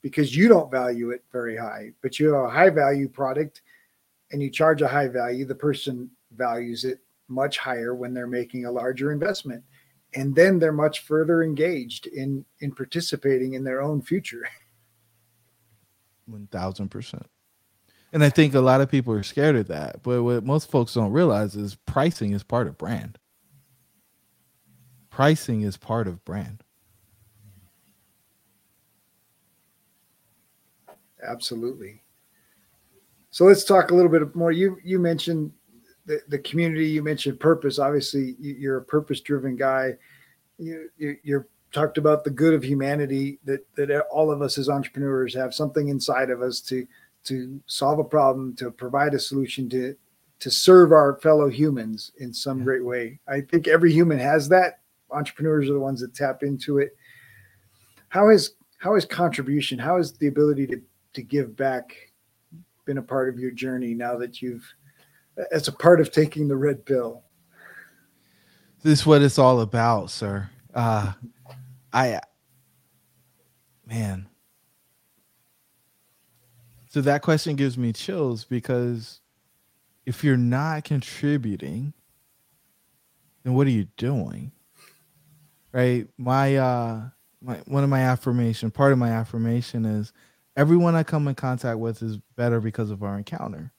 [SPEAKER 1] because you don't value it very high. But you have a high value product, and you charge a high value. The person values it much higher when they're making a larger investment. And then they're much further engaged in in participating in their own future.
[SPEAKER 2] 1000% and i think a lot of people are scared of that. But what most folks don't realize is pricing is part of brand. Pricing is part of brand.
[SPEAKER 1] Absolutely. So let's talk a little bit more. You you mentioned the, the community you mentioned purpose. Obviously you're a purpose driven guy. You, you you're talked about the good of humanity that that all of us as entrepreneurs have something inside of us to to solve a problem to provide a solution to to serve our fellow humans in some great way. I think every human has that. Entrepreneurs are the ones that tap into it. How is how is contribution how is the ability to to give back been a part of your journey now that you've as a part of taking the red pill.
[SPEAKER 2] This is what it's all about, sir. Uh, I, man. So that question gives me chills because if you're not contributing, then what are you doing? Right? My uh my one of my affirmation, part of my affirmation is everyone I come in contact with is better because of our encounter.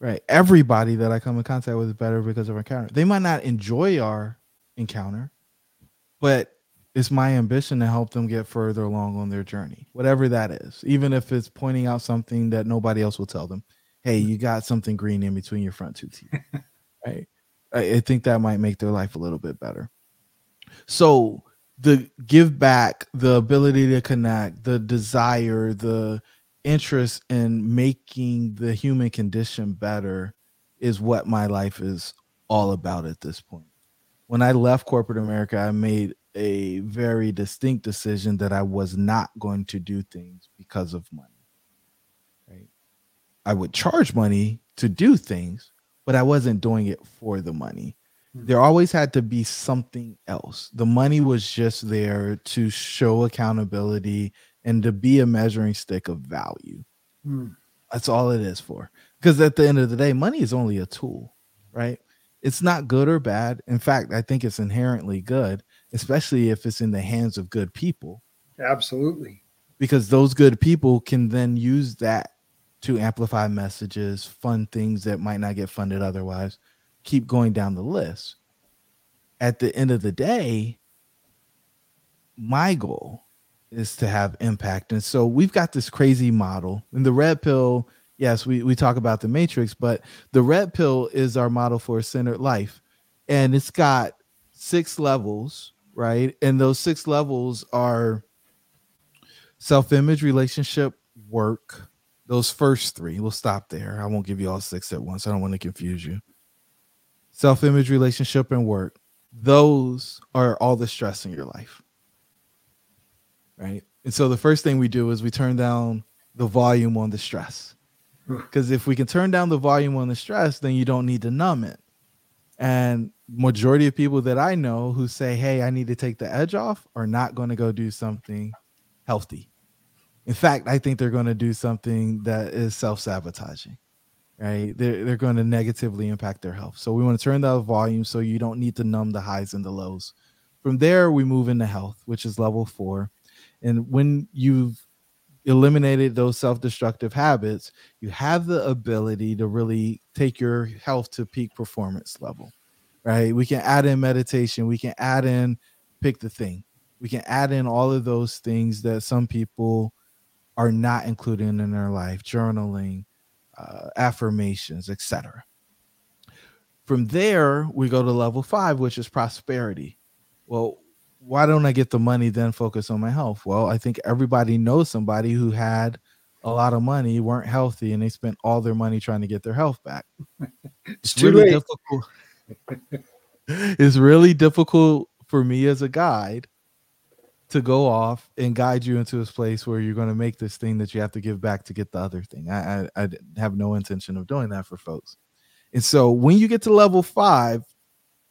[SPEAKER 2] Right. Everybody that I come in contact with is better because of our encounter. They might not enjoy our encounter, but it's my ambition to help them get further along on their journey, whatever that is. Even if it's pointing out something that nobody else will tell them. Hey, you got something green in between your front two teeth. right. I think that might make their life a little bit better. So the give back, the ability to connect, the desire, the interest in making the human condition better is what my life is all about at this point. When I left corporate America, I made a very distinct decision that I was not going to do things because of money. Right? I would charge money to do things, but I wasn't doing it for the money. Mm-hmm. There always had to be something else. The money was just there to show accountability and to be a measuring stick of value. Hmm. That's all it is for. Because at the end of the day, money is only a tool, right? It's not good or bad. In fact, I think it's inherently good, especially if it's in the hands of good people.
[SPEAKER 1] Absolutely.
[SPEAKER 2] Because those good people can then use that to amplify messages, fund things that might not get funded otherwise, keep going down the list. At the end of the day, my goal is to have impact. And so we've got this crazy model. In the red pill, yes, we, we talk about the matrix, but the red pill is our model for a centered life. And it's got six levels, right? And those six levels are self image, relationship, work. Those first three, we'll stop there. I won't give you all six at once. I don't want to confuse you. Self image, relationship, and work. Those are all the stress in your life right? And so the first thing we do is we turn down the volume on the stress. Because if we can turn down the volume on the stress, then you don't need to numb it. And majority of people that I know who say, "Hey, I need to take the edge off," are not going to go do something healthy. In fact, I think they're going to do something that is self-sabotaging. Right? They're they're going to negatively impact their health. So we want to turn down the volume so you don't need to numb the highs and the lows. From there, we move into health, which is level four. And when you've eliminated those self-destructive habits, you have the ability to really take your health to peak performance level. Right? We can add in meditation, we can add in pick the thing. We can add in all of those things that some people are not including in their life, journaling, uh, affirmations, etc. From there, we go to level five, which is prosperity. Well, why don't I get the money then focus on my health? Well, I think everybody knows somebody who had a lot of money, weren't healthy, and they spent all their money trying to get their health back.
[SPEAKER 1] It's, it's really late.
[SPEAKER 2] difficult. it's really difficult for me as a guide to go off and guide you into this place where you're going to make this thing that you have to give back to get the other thing. I, I, I have no intention of doing that for folks. And so when you get to level five,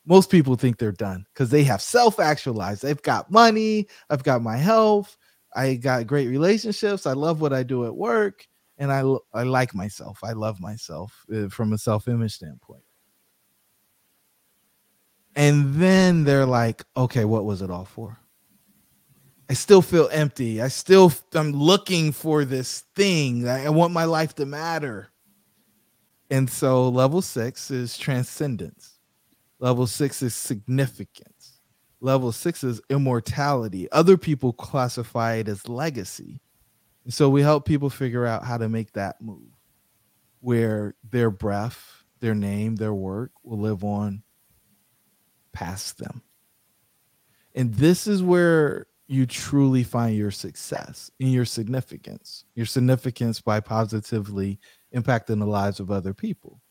[SPEAKER 2] most people think they're done because they have self actualized. They've got money. I've got my health. I got great relationships. I love what I do at work. And I, I like myself. I love myself uh, from a self image standpoint. And then they're like, okay, what was it all for? I still feel empty. I still I'm looking for this thing. I want my life to matter. And so level 6 is transcendence. Level 6 is significance. Level 6 is immortality. Other people classify it as legacy. And so we help people figure out how to make that move where their breath, their name, their work will live on past them. And this is where you truly find your success in your significance, your significance by positively impacting the lives of other people.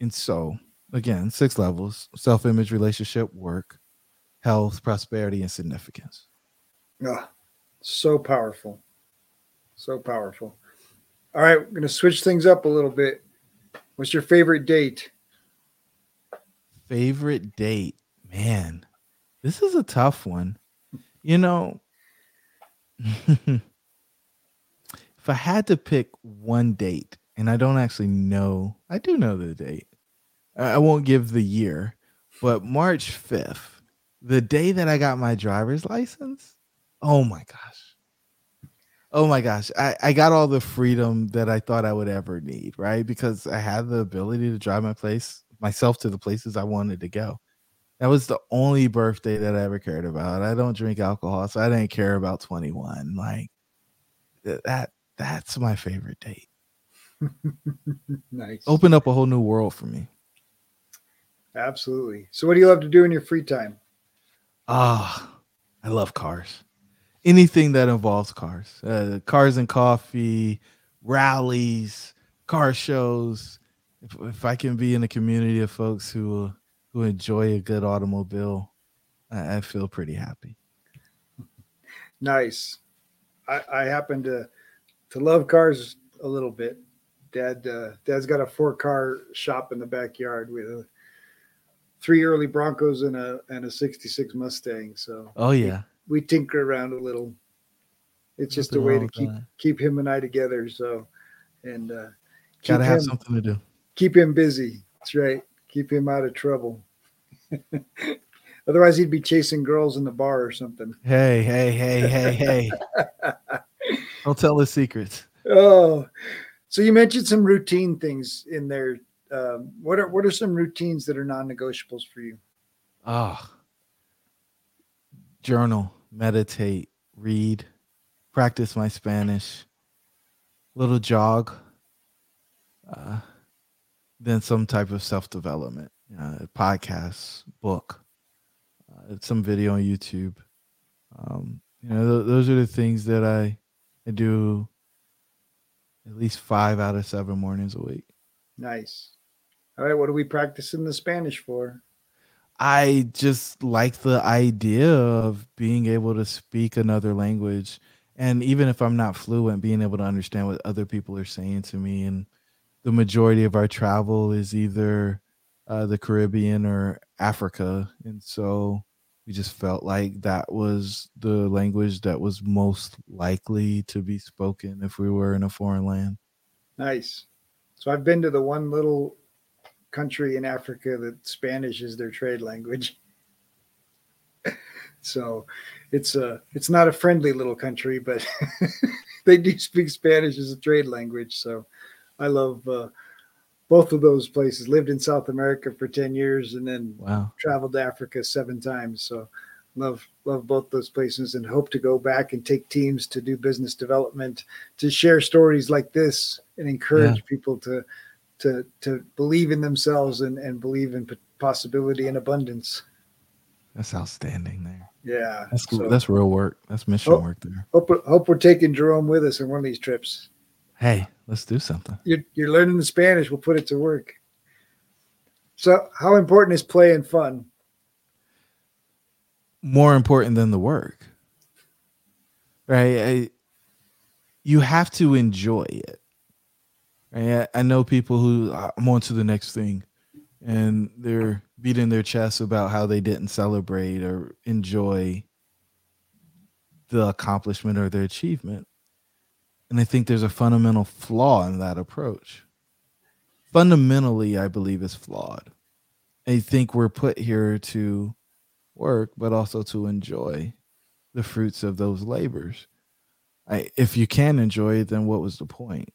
[SPEAKER 2] And so, again, six levels self image, relationship, work, health, prosperity, and significance.
[SPEAKER 1] Ah, so powerful. So powerful. All right, we're going to switch things up a little bit. What's your favorite date?
[SPEAKER 2] Favorite date? Man, this is a tough one. You know, if I had to pick one date, and I don't actually know, I do know the date. I won't give the year, but March 5th, the day that I got my driver's license. Oh my gosh. Oh my gosh. I, I got all the freedom that I thought I would ever need, right? Because I had the ability to drive my place myself to the places I wanted to go. That was the only birthday that I ever cared about. I don't drink alcohol, so I didn't care about 21. Like that that's my favorite date.
[SPEAKER 1] nice.
[SPEAKER 2] Opened up a whole new world for me.
[SPEAKER 1] Absolutely. So what do you love to do in your free time?
[SPEAKER 2] Ah, I love cars. Anything that involves cars. Uh, cars and coffee, rallies, car shows. If, if I can be in a community of folks who who enjoy a good automobile, I, I feel pretty happy.
[SPEAKER 1] Nice. I, I happen to to love cars a little bit. Dad, uh, Dad's got a four car shop in the backyard with a, three early Broncos and a and a '66 Mustang. So
[SPEAKER 2] oh yeah,
[SPEAKER 1] we, we tinker around a little. It's just Nothing a way to keep that. keep him and I together. So and uh,
[SPEAKER 2] gotta have him, something to do.
[SPEAKER 1] Keep him busy. That's right keep him out of trouble. Otherwise, he'd be chasing girls in the bar or something.
[SPEAKER 2] Hey, hey, hey, hey, hey. Don't tell the secrets.
[SPEAKER 1] Oh, so you mentioned some routine things in there. Um, what are what are some routines that are non-negotiables for you?
[SPEAKER 2] Ah, oh, journal, meditate, read, practice my Spanish, little jog. Uh, than some type of self development, uh, podcast, book, uh, some video on YouTube. Um, you know, th- those are the things that I, I do at least five out of seven mornings a week.
[SPEAKER 1] Nice. All right, what are we practicing the Spanish for?
[SPEAKER 2] I just like the idea of being able to speak another language. And even if I'm not fluent, being able to understand what other people are saying to me and the majority of our travel is either uh, the Caribbean or Africa, and so we just felt like that was the language that was most likely to be spoken if we were in a foreign land.
[SPEAKER 1] Nice. So I've been to the one little country in Africa that Spanish is their trade language. so it's a it's not a friendly little country, but they do speak Spanish as a trade language. So I love uh, both of those places. Lived in South America for ten years, and then
[SPEAKER 2] wow.
[SPEAKER 1] traveled to Africa seven times. So love love both those places, and hope to go back and take teams to do business development to share stories like this and encourage yeah. people to to to believe in themselves and and believe in possibility and abundance.
[SPEAKER 2] That's outstanding there.
[SPEAKER 1] Yeah,
[SPEAKER 2] that's. So, that's real work. That's mission hope, work there.
[SPEAKER 1] Hope hope we're taking Jerome with us on one of these trips.
[SPEAKER 2] Hey, let's do something.
[SPEAKER 1] You're you're learning the Spanish. We'll put it to work. So, how important is play and fun?
[SPEAKER 2] More important than the work, right? I, you have to enjoy it. Right? I, know people who ah, I'm on to the next thing, and they're beating their chests about how they didn't celebrate or enjoy the accomplishment or their achievement. And I think there's a fundamental flaw in that approach. Fundamentally, I believe it's flawed. I think we're put here to work, but also to enjoy the fruits of those labors. I, if you can enjoy it, then what was the point?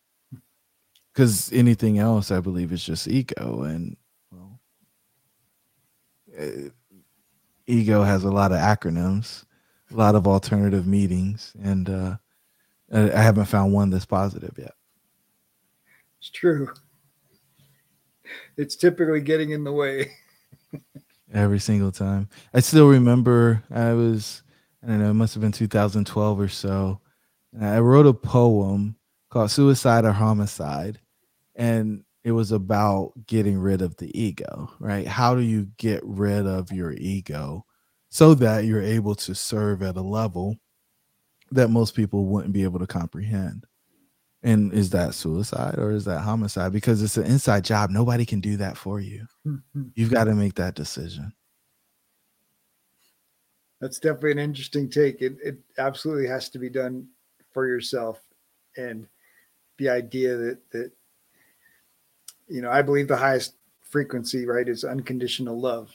[SPEAKER 2] Because anything else, I believe, is just ego, and uh, ego has a lot of acronyms, a lot of alternative meetings, and uh, I haven't found one that's positive yet.
[SPEAKER 1] It's true. It's typically getting in the way.
[SPEAKER 2] Every single time. I still remember I was, I don't know, it must have been 2012 or so. I wrote a poem called Suicide or Homicide. And it was about getting rid of the ego, right? How do you get rid of your ego so that you're able to serve at a level that most people wouldn't be able to comprehend? And is that suicide or is that homicide? Because it's an inside job. Nobody can do that for you. Mm-hmm. You've got to make that decision.
[SPEAKER 1] That's definitely an interesting take. It, it absolutely has to be done for yourself. And the idea that, that you know, I believe the highest frequency, right, is unconditional love.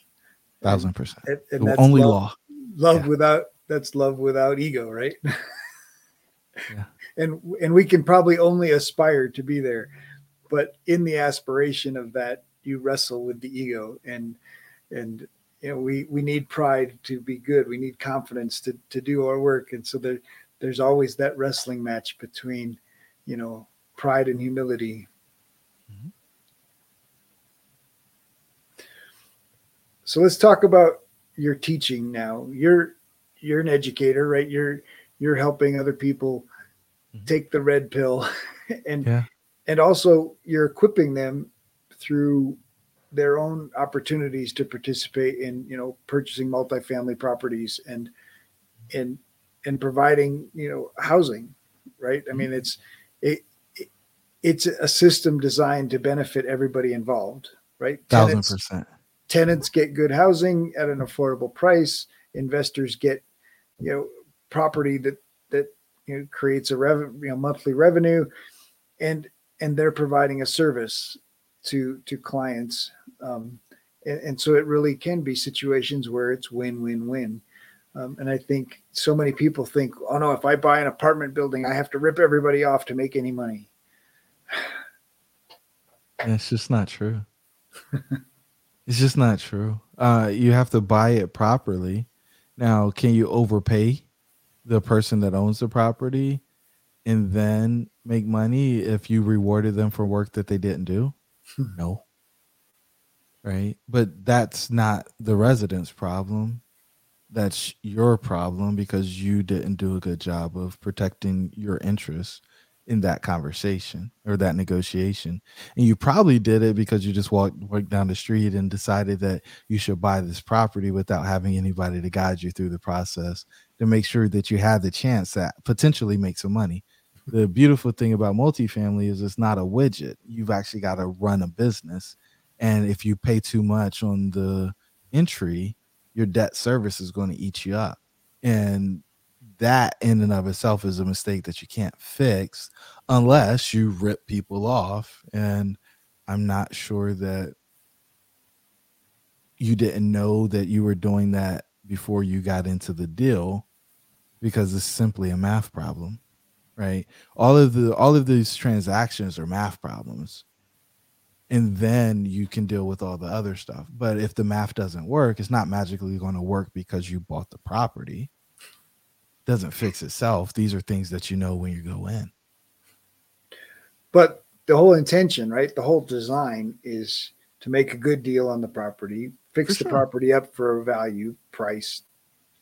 [SPEAKER 2] Thousand percent. And, and that's only
[SPEAKER 1] love,
[SPEAKER 2] law.
[SPEAKER 1] Love yeah. without that's love without ego, right? yeah. And and we can probably only aspire to be there, but in the aspiration of that, you wrestle with the ego, and and you know we we need pride to be good. We need confidence to to do our work, and so there there's always that wrestling match between, you know, pride and humility. So let's talk about your teaching now. You're you're an educator, right? You're you're helping other people mm-hmm. take the red pill and yeah. and also you're equipping them through their own opportunities to participate in, you know, purchasing multifamily properties and and and providing, you know, housing, right? I mean, mm-hmm. it's it, it it's a system designed to benefit everybody involved, right?
[SPEAKER 2] Thousand percent
[SPEAKER 1] tenants get good housing at an affordable price investors get you know property that that you know creates a revenue you know monthly revenue and and they're providing a service to to clients. Um, and, and, so it really can be situations where it's win win win um, and i think so many people think oh no if i buy an apartment building i have to rip everybody off to make any money.
[SPEAKER 2] It's just not true It's just not true. Uh, you have to buy it properly. Now, can you overpay the person that owns the property and then make money if you rewarded them for work that they didn't do? Hmm. no. Right? But that's not the resident's problem. That's your problem because you didn't do a good job of protecting your interests in that conversation or that negotiation. And you probably did it because you just walked, walked down the street and decided that you should buy this property without having anybody to guide you through the process to make sure that you have the chance that potentially make some money. The beautiful thing about multifamily is it's not a widget. You've actually got to run a business. And if you pay too much on the entry, your debt service is going to eat you up. And that in and of itself is a mistake that you can't fix unless you rip people off. And I'm not sure that you didn't know that you were doing that before you got into the deal because it's simply a math problem right all of the all of these transactions are math problems and then you can deal with all the other stuff but if the math doesn't work it's not magically going to work because you bought the property doesn't fix itself. These are things that you know when you go in.
[SPEAKER 1] But the whole intention right the whole design is to make a good deal on the property fix the property up for a value price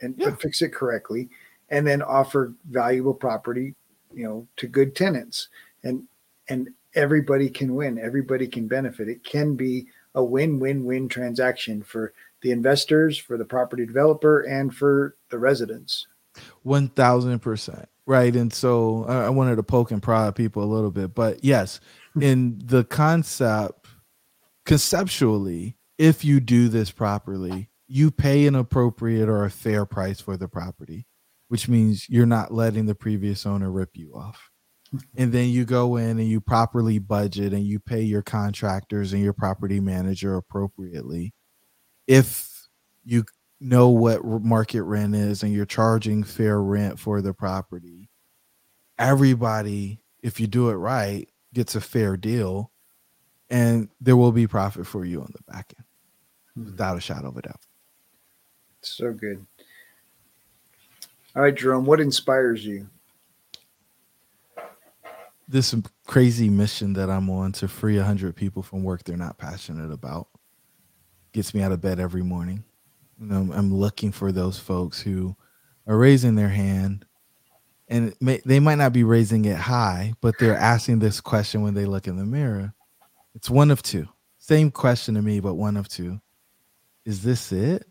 [SPEAKER 1] and yeah. fix it correctly and then offer valuable property you know to good tenants. And and everybody can win. Everybody can benefit. It can be a win-win-win transaction for the investors for the property developer and for the residents
[SPEAKER 2] 1000% right and so i wanted to poke and prod people a little bit but yes hmm. in the concept conceptually if you do this properly, you pay an appropriate or a fair price for the property, which means you're not letting the previous owner rip you off. Hmm. And then you go in and you properly budget and you pay your contractors and your property manager appropriately. If you know what market rent is and you're charging fair rent for the property, everybody, if you do it right, gets a fair deal and there will be profit for you on the back end hmm. without a shadow of a doubt.
[SPEAKER 1] So good. All right, Jerome, what inspires you?
[SPEAKER 2] This crazy mission that I'm on to free 100 people from work they're not passionate about gets me out of bed every morning. And I'm, I'm looking for those folks who are raising their hand and may, they might not be raising it high, but they're asking this question when they look in the mirror. It's one of two. Same question to me, but one of two is this it?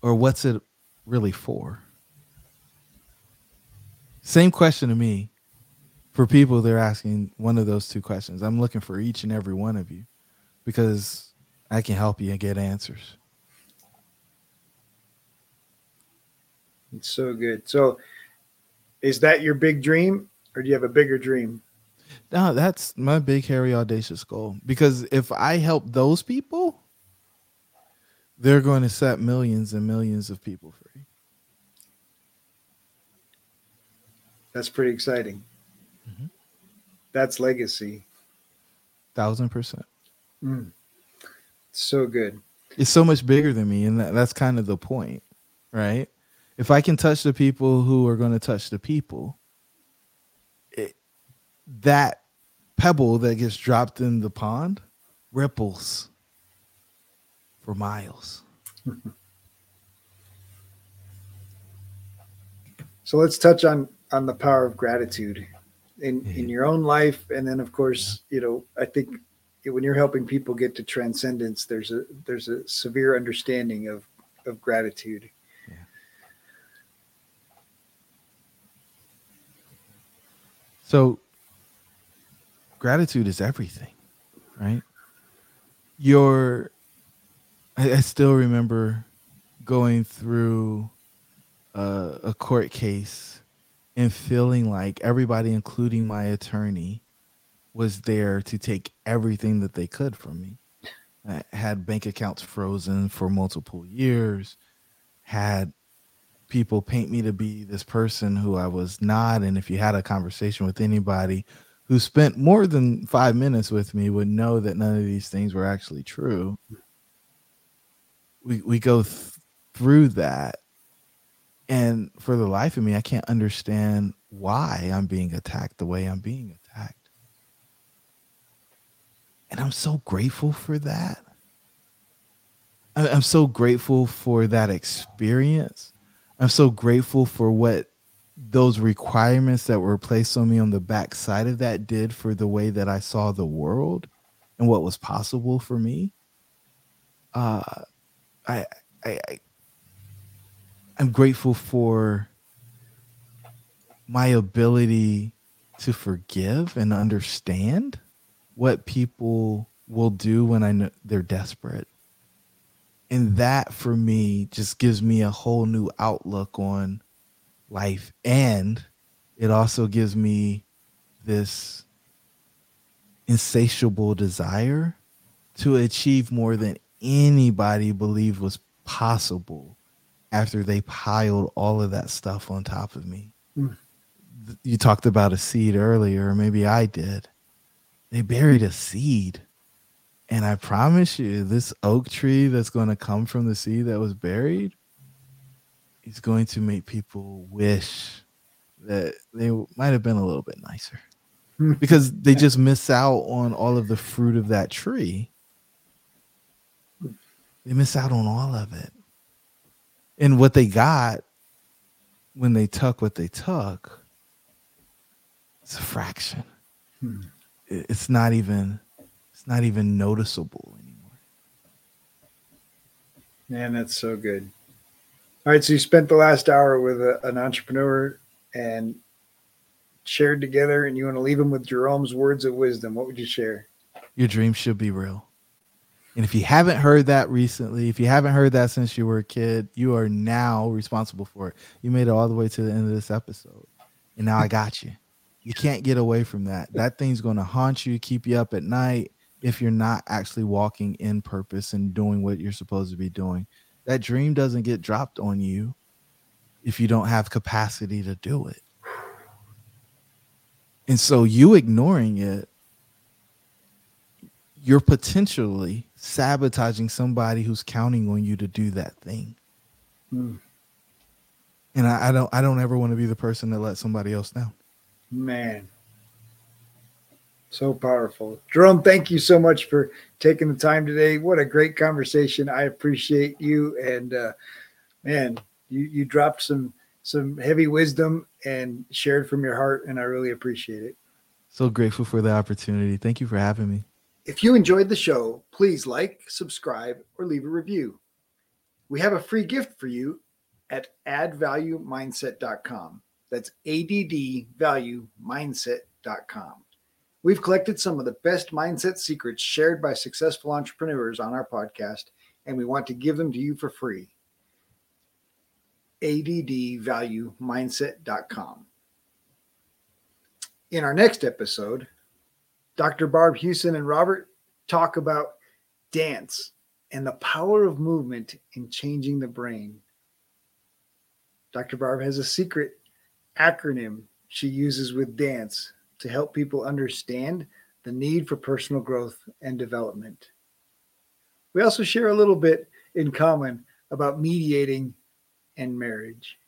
[SPEAKER 2] Or what's it really for? Same question to me. For people, they're asking one of those two questions. I'm looking for each and every one of you because I can help you and get answers.
[SPEAKER 1] It's so good. So, is that your big dream, or do you have a bigger dream?
[SPEAKER 2] No, that's my big, hairy, audacious goal. Because if I help those people, they're going to set millions and millions of people free.
[SPEAKER 1] That's pretty exciting. Mm-hmm. That's legacy.
[SPEAKER 2] Thousand percent.
[SPEAKER 1] Mm. So good.
[SPEAKER 2] It's so much bigger than me, and that, that's kind of the point, right? If I can touch the people who are going to touch the people, it, that pebble that gets dropped in the pond ripples for miles.
[SPEAKER 1] so let's touch on on the power of gratitude in mm-hmm. in your own life, and then of course, yeah. you know, I think when you're helping people get to transcendence, there's a there's a severe understanding of of gratitude.
[SPEAKER 2] So gratitude is everything, right? Your I, I still remember going through a, a court case and feeling like everybody, including my attorney, was there to take everything that they could from me. I had bank accounts frozen for multiple years, had people paint me to be this person who I was not. And if you had a conversation with anybody who spent more than five minutes with me, would know that none of these things were actually true. We we go th- through that. And for the life of me i can't understand why i'm being attacked the way i'm being attacked. And i'm so grateful for that. I'm so grateful for that experience i'm so grateful for what those requirements that were placed on me on the back side of that did for the way that i saw the world and what was possible for me uh I, I, I I'm grateful for my ability to forgive and understand what people will do when I know they're desperate. And that for me just gives me a whole new outlook on life. And it also gives me this insatiable desire to achieve more than anybody believed was possible after they piled all of that stuff on top of me. Mm. You talked about a seed earlier, or maybe I did. They buried a seed. And I promise you, this oak tree that's going to come from the seed that was buried is going to make people wish that they might have been a little bit nicer because they just miss out on all of the fruit of that tree. They miss out on all of it. And what they got when they took what they took, it's a fraction. Hmm. It's not even it's not even noticeable anymore.
[SPEAKER 1] Man, that's so good. All right, so you spent the last hour with a, an entrepreneur and shared together, and you want to leave them with Jerome's words of wisdom. What would you share?
[SPEAKER 2] Your dreams should be real. And if you haven't heard that recently, if you haven't heard that since you were a kid, you are now responsible for it. You made it all the way to the end of this episode. And now I got you. You can't get away from that. That thing's going to haunt you, keep you up at night if you're not actually walking in purpose and doing what you're supposed to be doing. That dream doesn't get dropped on you if you don't have capacity to do it. And so you ignoring it, you're potentially sabotaging somebody who's counting on you to do that thing. Mm. And I, I, don't I don't ever want to be the person that lets somebody else down.
[SPEAKER 1] Man. So powerful. Jerome, thank you so much for taking the time today. What a great conversation. I appreciate you and uh, man, you you dropped some some heavy wisdom and shared from your heart and I really appreciate it.
[SPEAKER 2] So grateful for the opportunity. Thank you for having me.
[SPEAKER 1] If you enjoyed the show, please like, subscribe, or leave a review. We have a free gift for you at addvaluemindset.com. That's addvaluemindset.com. We've collected some of the best mindset secrets shared by successful entrepreneurs on our podcast, and we want to give them to you for free. addvaluemindset.com. In our next episode, Dr. Barb Hewson and Robert talk about dance and the power of movement in changing the brain. Dr. Barb has a secret acronym she uses with dance to help people understand the need for personal growth and development. We also share a little bit in common about mediating and marriage.